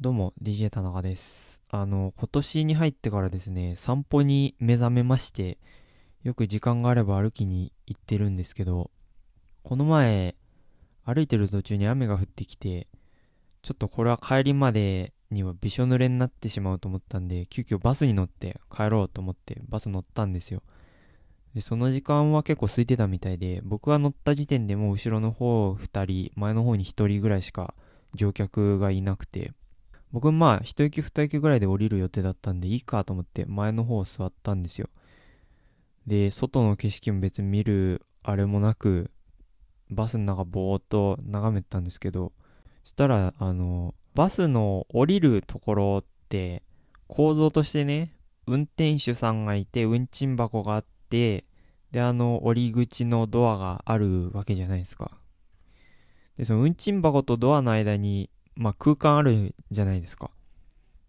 どうも、DJ 田中です。あの、今年に入ってからですね、散歩に目覚めまして、よく時間があれば歩きに行ってるんですけど、この前、歩いてる途中に雨が降ってきて、ちょっとこれは帰りまでにはびしょ濡れになってしまうと思ったんで、急遽バスに乗って帰ろうと思ってバス乗ったんですよ。で、その時間は結構空いてたみたいで、僕が乗った時点でもう後ろの方2人、前の方に1人ぐらいしか乗客がいなくて、僕まあ一息二息ぐらいで降りる予定だったんでいいかと思って前の方を座ったんですよ。で外の景色も別に見るあれもなくバスの中ぼーっと眺めてたんですけどそしたらあのバスの降りるところって構造としてね運転手さんがいて運賃箱があってであの降り口のドアがあるわけじゃないですか。でその運賃箱とドアの間にまあ、空間あるじゃないですか。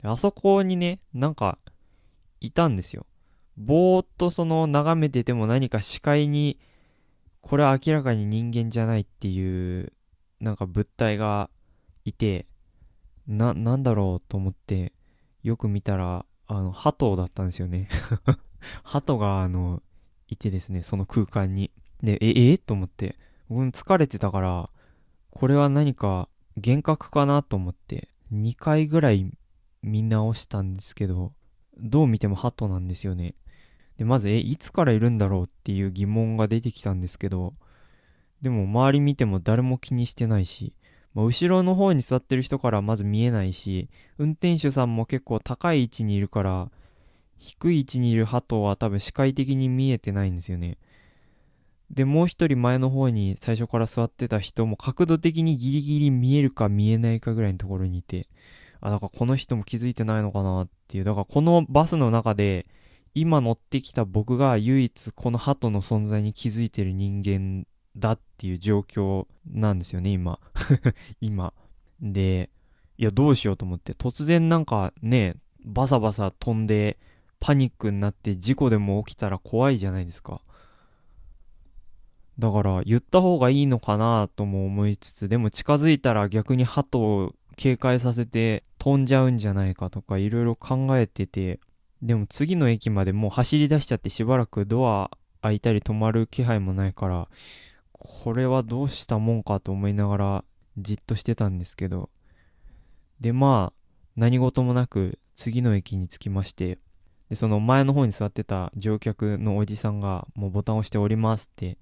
あそこにね、なんか、いたんですよ。ぼーっとその眺めてても何か視界に、これは明らかに人間じゃないっていう、なんか物体がいて、な、なんだろうと思って、よく見たら、あの、鳩だったんですよね。鳩が、あの、いてですね、その空間に。で、え、え？と思って、僕も疲れてたから、これは何か、幻覚かなと思って2回ぐらい見直したんですけどどう見てもハトなんですよね。でまずえいつからいるんだろうっていう疑問が出てきたんですけどでも周り見ても誰も気にしてないし、まあ、後ろの方に座ってる人からまず見えないし運転手さんも結構高い位置にいるから低い位置にいるハトは多分視界的に見えてないんですよね。で、もう一人前の方に最初から座ってた人も角度的にギリギリ見えるか見えないかぐらいのところにいて、あ、だからこの人も気づいてないのかなっていう、だからこのバスの中で、今乗ってきた僕が唯一この鳩の存在に気づいてる人間だっていう状況なんですよね、今。今。で、いや、どうしようと思って、突然なんかね、バサバサ飛んで、パニックになって事故でも起きたら怖いじゃないですか。だから言った方がいいのかなとも思いつつ、でも近づいたら逆に鳩を警戒させて飛んじゃうんじゃないかとかいろいろ考えてて、でも次の駅までもう走り出しちゃってしばらくドア開いたり止まる気配もないから、これはどうしたもんかと思いながらじっとしてたんですけど、でまあ何事もなく次の駅に着きまして、でその前の方に座ってた乗客のおじさんがもうボタンを押して降りますって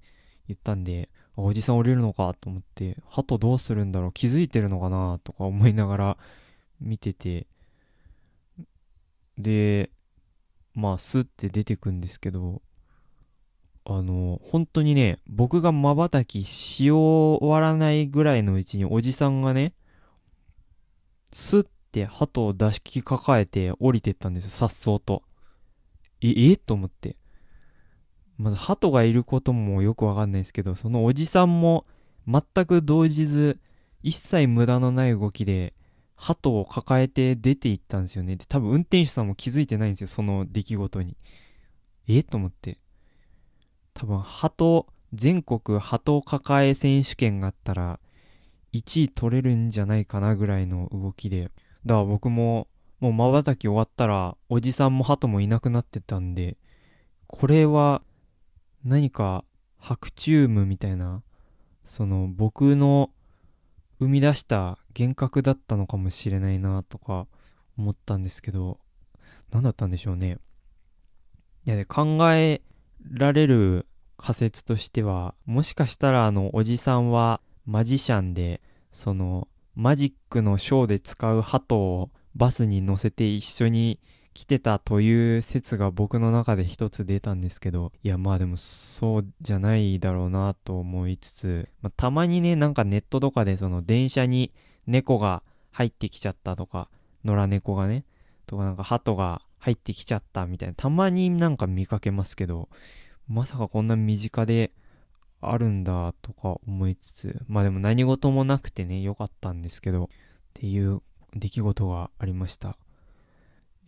言ったんで、おじさん降りるのかと思って、鳩どうするんだろう気づいてるのかなとか思いながら見てて、で、まあ、スッて出てくんですけど、あの、本当にね、僕が瞬きし終わらないぐらいのうちにおじさんがね、スッて鳩を出しき抱えて降りてったんですよ、さっそうと。え、え？と思って。まだ鳩がいることもよくわかんないですけど、そのおじさんも全く動じず、一切無駄のない動きで、鳩を抱えて出て行ったんですよね。で、多分運転手さんも気づいてないんですよ、その出来事に。え？と思って。多分、鳩、全国鳩抱え選手権があったら、1位取れるんじゃないかなぐらいの動きで。だから僕も、もう瞬き終わったら、おじさんも鳩もいなくなってたんで、これは、何か白チュームみたいなその僕の生み出した幻覚だったのかもしれないなとか思ったんですけど何だったんでしょうね。いやで考えられる仮説としてはもしかしたらあのおじさんはマジシャンでそのマジックのショーで使う鳩をバスに乗せて一緒に来てたという説が僕の中で一つ出たんですけど、いやまあでもそうじゃないだろうなと思いつつ、まあ、たまにね、なんかネットとかでその電車に猫が入ってきちゃったとか、野良猫がね、とかなんか鳩が入ってきちゃったみたいな、たまになんか見かけますけど、まさかこんな身近であるんだとか思いつつ、まあでも何事もなくてね、良かったんですけど、っていう出来事がありました。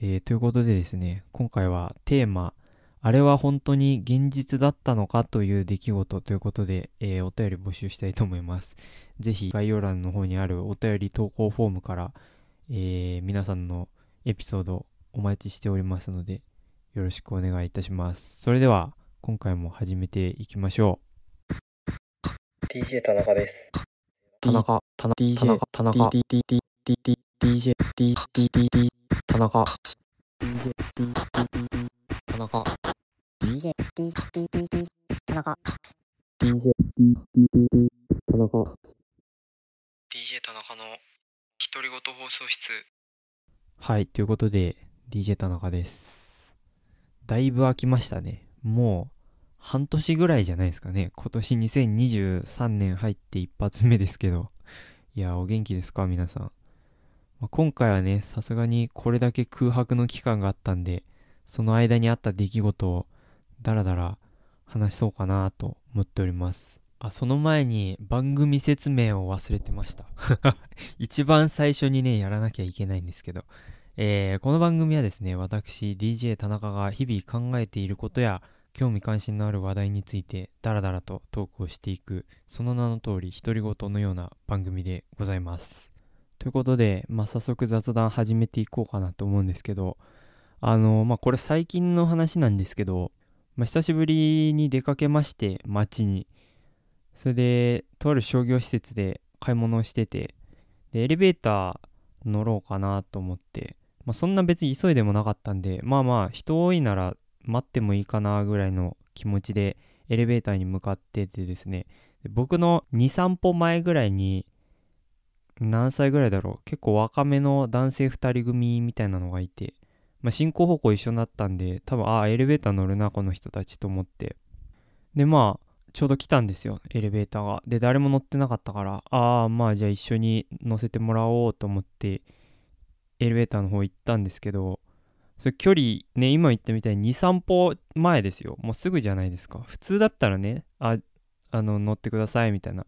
えー、ということでですね、今回はテーマ、あれは本当に現実だったのかという出来事ということで、えー、お便り募集したいと思います。ぜひ概要欄の方にあるお便り投稿フォームから、えー、皆さんのエピソードお待ちしておりますので、よろしくお願いいたします。それでは、今回も始めていきましょう。DJ 田中です。田中、田中、DJ、田中、DJ、DJ、DJ、田中、DJ、田中、DJ、田中、DJ、田中、DJ 田中の独り言放送室。はい、ということで、DJ 田中です。だいぶ空きましたね。もう、半年ぐらいじゃないですかね。今年2023年入って一発目ですけど。いや、お元気ですか皆さん。まあ、今回はね、さすがにこれだけ空白の期間があったんで、その間にあった出来事をダラダラ話そうかなと思っております。あ、その前に番組説明を忘れてました。一番最初にね、やらなきゃいけないんですけど、えー、この番組はですね、私、DJ 田中が日々考えていることや、興味関心のある話題についてダラダラとトークをしていくその名の通り独り言のような番組でございますということで、まあ、早速雑談始めていこうかなと思うんですけどあのまあこれ最近の話なんですけど、まあ、久しぶりに出かけまして街に。それでとある商業施設で買い物をしててでエレベーター乗ろうかなと思って、まあ、そんな別に急いでもなかったんでまあまあ人多いなら待ってもいいかなぐらいの気持ちでエレベーターに向かっててですね。僕の23歩前ぐらいに何歳ぐらいだろう結構若めの男性2人組みたいなのがいて、まあ、進行方向一緒になったんで多分ああエレベーター乗るなこの人たちと思ってでまあちょうど来たんですよエレベーターがで誰も乗ってなかったからああまあじゃあ一緒に乗せてもらおうと思ってエレベーターの方行ったんですけどそれ距離ね、今言ったみたいに2、3歩前ですよ。もうすぐじゃないですか。普通だったらね、あ、あの、乗ってくださいみたいな、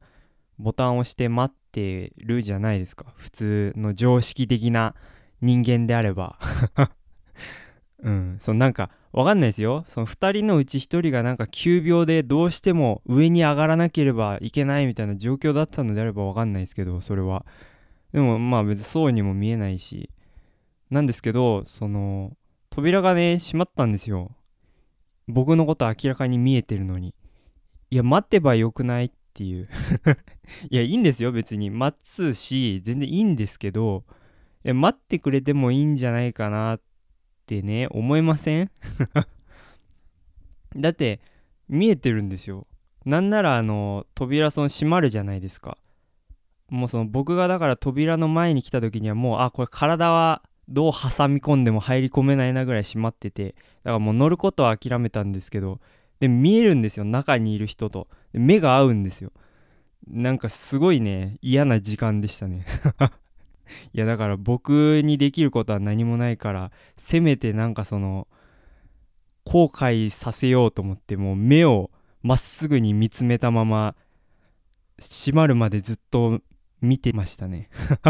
ボタンを押して待ってるじゃないですか。普通の常識的な人間であれば。うん、そのなんか、わかんないですよ。その2人のうち1人がなんか急病でどうしても上に上がらなければいけないみたいな状況だったのであればわかんないですけど、それは。でもまあ別にそうにも見えないし。なんですけど、その、扉がね、閉まったんですよ。僕のこと明らかに見えてるのに。いや、待てばよくないってていう いや、いいんですよ、別に。待つし、全然いいんですけど、待ってくれてもいいんじゃないかなってね、思いません？だって、見えてるんですよ。なんなら、あの、扉その閉まるじゃないですか。もうその僕がだから扉の前に来た時にはもう、あ、これ体はどう挟み込んでも入り込めないなぐらい閉まっててだからもう乗ることは諦めたんですけどで見えるんですよ中にいる人と。目が合うんですよ。なんかすごいね嫌な時間でしたね。いやだから僕にできることは何もないからせめてなんかその後悔させようと思ってもう目をまっすぐに見つめたまま閉まるまでずっと見てましたね。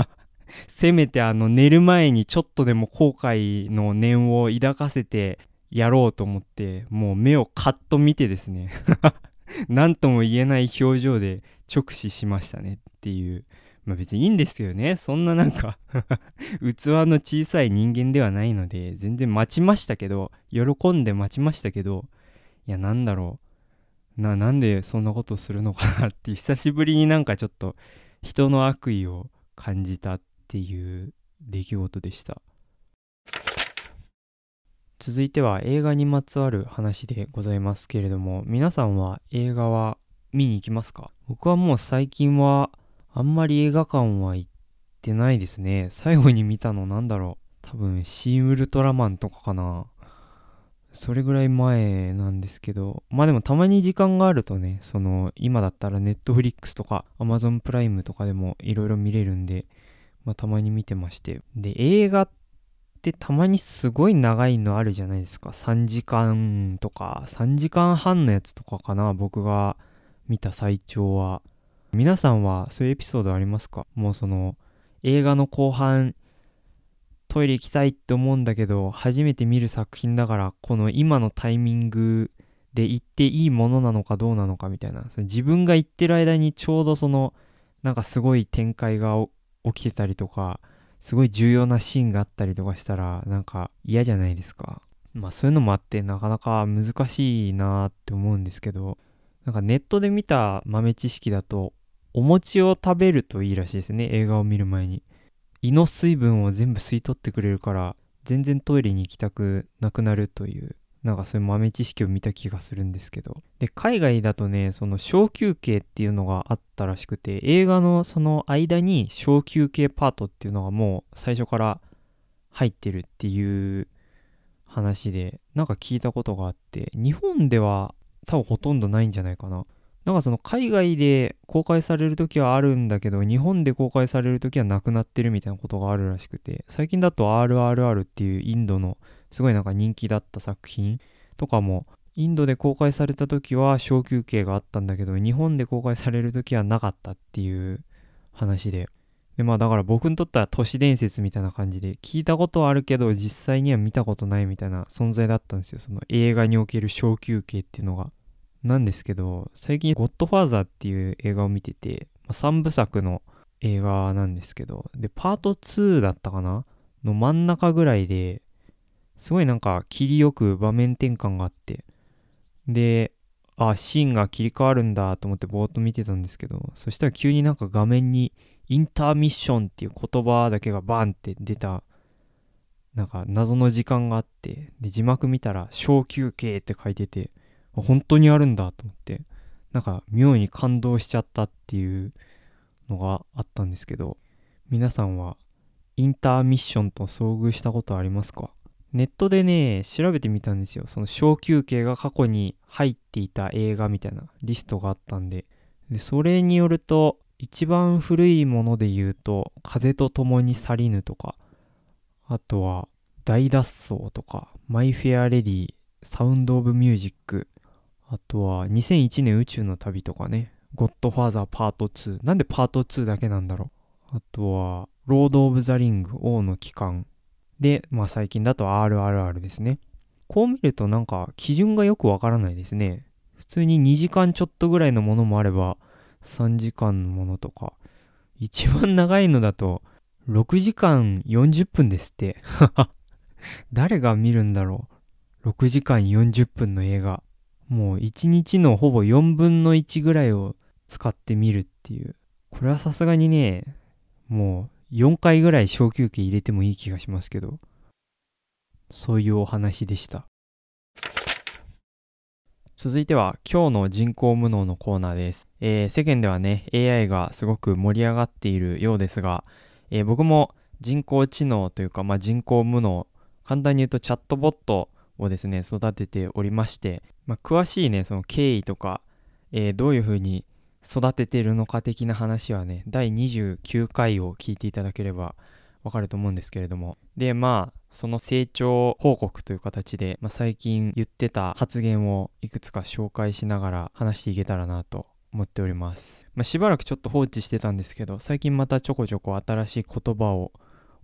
せめてあの寝る前にちょっとでも後悔の念を抱かせてやろうと思ってもう目をカッと見てですね 何とも言えない表情で直視しましたねっていう。まあ別にいいんですけどねそんななんか 器の小さい人間ではないので全然待ちましたけど喜んで待ちましたけどいやなんだろうななんでそんなことするのかなって久しぶりになんかちょっと人の悪意を感じたっていう出来事でした。続いては映画にまつわる話でございますけれども皆さんは映画は見に行きますか？僕はもう最近はあんまり映画館は行ってないですね。最後に見たのなんだろう？多分シン・ウルトラマンとかかな。それぐらい前なんですけど。まあでもたまに時間があるとねその今だったらネットフリックスとかアマゾンプライムとかでもいろいろ見れるんでまあ、たまに見てまして。で、映画ってってたまにすごい長いのあるじゃないですか。3時間とか、3時間半のやつとかかな、僕が見た最長は。皆さんはそういうエピソードありますか？もうその、映画の後半、トイレ行きたいって思うんだけど、初めて見る作品だから、この今のタイミングで行っていいものなのかどうなのかみたいなそ。自分が行ってる間にちょうどその、なんかすごい展開が起きてたりとかすごい重要なシーンがあったりとかしたらなんか嫌じゃないですか。まあそういうのもあってなかなか難しいなって思うんですけどなんかネットで見た豆知識だとお餅を食べるといいらしいですね映画を見る前に。胃の水分を全部吸い取ってくれるから全然トイレに行きたくなくなるという。なんかそういう豆知識を見た気がするんですけど。で海外だとねその小休憩っていうのがあったらしくて映画のその間に小休憩パートっていうのがもう最初から入ってるっていう話でなんか聞いたことがあって日本では多分ほとんどないんじゃないかな。なんかその海外で公開される時はあるんだけど日本で公開される時はなくなってるみたいなことがあるらしくて最近だと RRR っていうインドのすごいなんか人気だった作品とかもインドで公開された時は小休憩があったんだけど日本で公開される時はなかったっていう話で。でまあだから僕にとっては都市伝説みたいな感じで聞いたことはあるけど実際には見たことないみたいな存在だったんですよ。その映画における小休憩っていうのが。なんですけど最近「ゴッドファーザー」っていう映画を見てて、まあ、3部作の映画なんですけど。でパート2だったかなの真ん中ぐらいですごいなんか切りよく場面転換があって。であシーンが切り替わるんだと思ってぼーっと見てたんですけどそしたら急になんか画面にインターミッションっていう言葉だけがバンって出たなんか謎の時間があってで字幕見たら小休憩って書いてて本当にあるんだと思ってなんか妙に感動しちゃったっていうのがあったんですけど皆さんはインターミッションと遭遇したことありますか？ネットでね、調べてみたんですよ。その小休憩が過去に入っていた映画みたいなリストがあったんで。で、それによると、一番古いもので言うと、風と共に去りぬとか、あとは、大脱走とか、マイ・フェア・レディ、サウンド・オブ・ミュージック、あとは、2001年宇宙の旅とかね、ゴッドファーザーパート2。なんでパート2だけなんだろう。あとは、ロード・オブ・ザ・リング、王の帰還。で、まあ最近だと RRR ですね。こう見るとなんか基準がよくわからないですね。普通に2時間ちょっとぐらいのものもあれば3時間のものとか。一番長いのだと6時間40分ですって。誰が見るんだろう。6時間40分の映画。もう1日のほぼ4分の1ぐらいを使って見るっていう。これはさすがにね、もう4回ぐらい小休憩入れてもいい気がしますけど、そういうお話でした。続いては今日の人工無能のコーナーです。えー、世間ではね、AI がすごく盛り上がっているようですが、えー、僕も人工知能というか、まあ、人工無能、簡単に言うとチャットボットをですね、育てておりまして、まあ、詳しいね、その経緯とか、えー、どういうふうに育ててるのか的な話はね、第29回を聞いていただければわかると思うんですけれども。で、まあ、その成長報告という形で、まあ、最近言ってた発言をいくつか紹介しながら話していけたらなと思っております。まあ、しばらくちょっと放置してたんですけど、最近またちょこちょこ新しい言葉を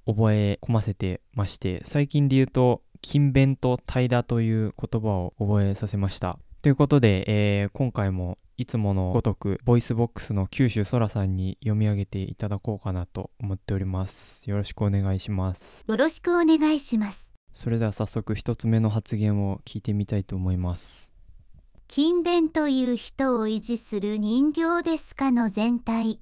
覚え込ませてまして、最近で言うと、勤勉と怠惰という言葉を覚えさせました。ということで、えー、今回もいつものごとく。 VOICEVOX の九州そらさんに読み上げていただこうかなと思っております。よろしくお願いします。よろしくお願いします。それでは早速一つ目の発言を聞いてみたいと思います。勤勉という人を維持する人形ですかの全体。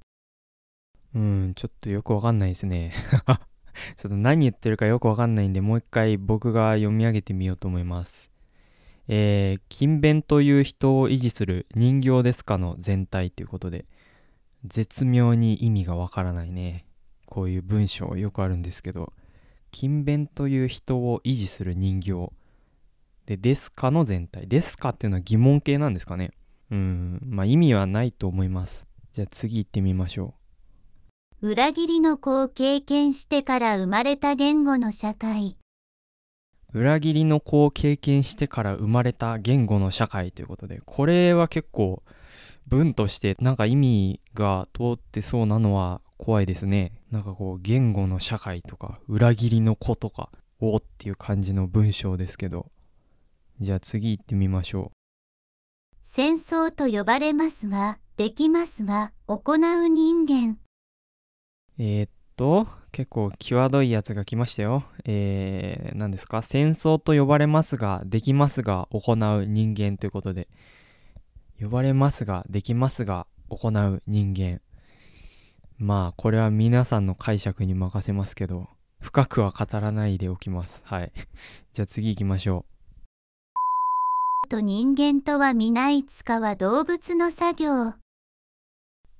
うんちょっとよくわかんないですね。ちょっと何言ってるかよくわかんないんでもう一回僕が読み上げてみようと思いますえー、勤勉という人を維持する人形ですかの全体ということで、絶妙に意味がわからないね。こういう文章よくあるんですけど、勤勉という人を維持する人形。で、ですかの全体。ですかっていうのは疑問形なんですかね。うん、まあ意味はないと思います。じゃあ次行ってみましょう。裏切りの子を経験してから生まれた言語の社会。裏切りの子を経験してから生まれた言語の社会ということで、これは結構文としてなんか意味が通ってそうなのは怖いですね。なんかこう言語の社会とか裏切りの子とかおっていう感じの文章ですけど。じゃあ次行ってみましょう。戦争と呼ばれますが、できますが、行う人間。えー、っと、結構際どいやつが来ましたよ。えー、何ですか？戦争と呼ばれますが、できますが、行う人間ということで。呼ばれますが、できますが、行う人間。まあ、これは皆さんの解釈に任せますけど、深くは語らないでおきます。はい。じゃあ次行きましょと人間とは皆いつかは動物の作業。う。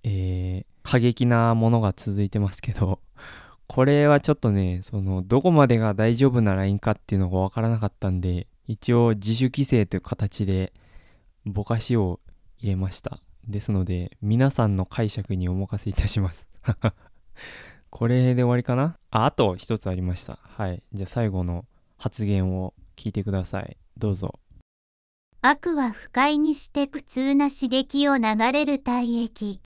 えー、過激なものが続いてますけど、これはちょっとね、その、どこまでが大丈夫なラインかっていうのがわからなかったんで、一応自主規制という形で、ぼかしを入れました。ですので、皆さんの解釈にお任せいたします。これで終わりかな？あ、あと一つありました。はい。じゃあ最後の発言を聞いてください。どうぞ。悪は不快にして苦痛な刺激を流れる体液。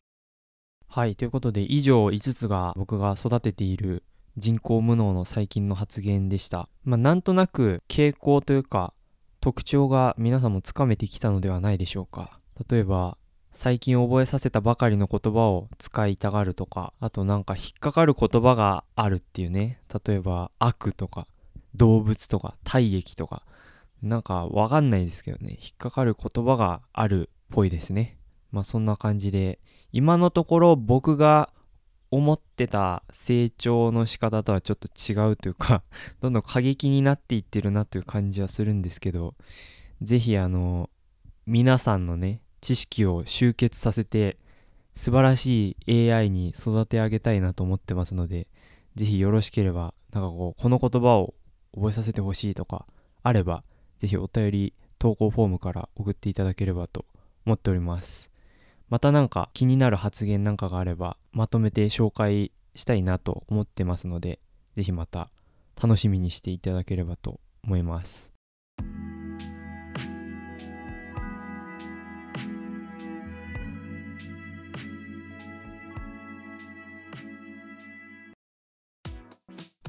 はい。ということで、以上5つが僕が育てている人工無能の最近の発言でした。まあ、なんとなく傾向というか、特徴が皆さんもつかめてきたのではないでしょうか。例えば、最近覚えさせたばかりの言葉を使いたがるとか、あとなんか引っかかる言葉があるっていうね。例えば、悪とか、動物とか、体液とか、なんかわかんないですけどね。引っかかる言葉があるっぽいですね。まあそんな感じで、今のところ僕が思ってた成長の仕方とはちょっと違うというか どんどん過激になっていってるなという感じはするんですけど、ぜひあの、皆さんのね、知識を集結させて、素晴らしい AI に育て上げたいなと思ってますので、ぜひよろしければ、なんかこう、この言葉を覚えさせてほしいとか、あれば、ぜひお便り投稿フォームから送っていただければと思っております。またなんか気になる発言なんかがあれば、まとめて紹介したいなと思ってますので、ぜひまた楽しみにしていただければと思います。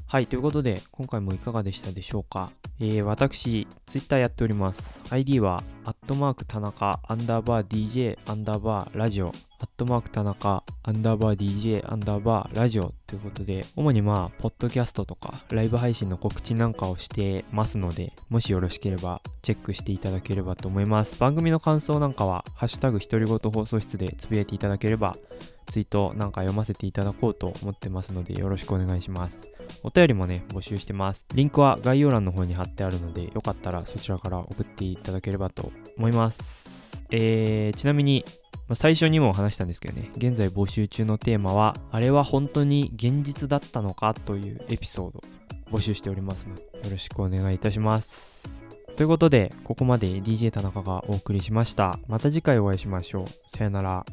はい、ということで、今回もいかがでしたでしょうか？えー、私、ツイッターやっております。ID は、アットマーク田中、アンダーバー DJ、アンダーバーラジオ、アットマーク田中、アンダーバー DJ、アンダーバーラジオということで、主にまあ、ポッドキャストとか、ライブ配信の告知なんかをしてますので、もしよろしければ、チェックしていただければと思います。番組の感想なんかは、ハッシュタグ独り言放送室でつぶやいていただければ、ツイートなんか読ませていただこうと思ってますので、よろしくお願いします。お便りもね、募集してます。リンクは概要欄の方に貼ってあるので、よかったらそちらから送っていただければと思います。えー、ちなみに、まあ最初にも話したんですけどね、現在募集中のテーマは、あれは本当に現実だったのかというエピソード募集しておりますので、よろしくお願いいたします。ということで、ここまで DJ 田中がお送りしました。また次回お会いしましょう。さよなら。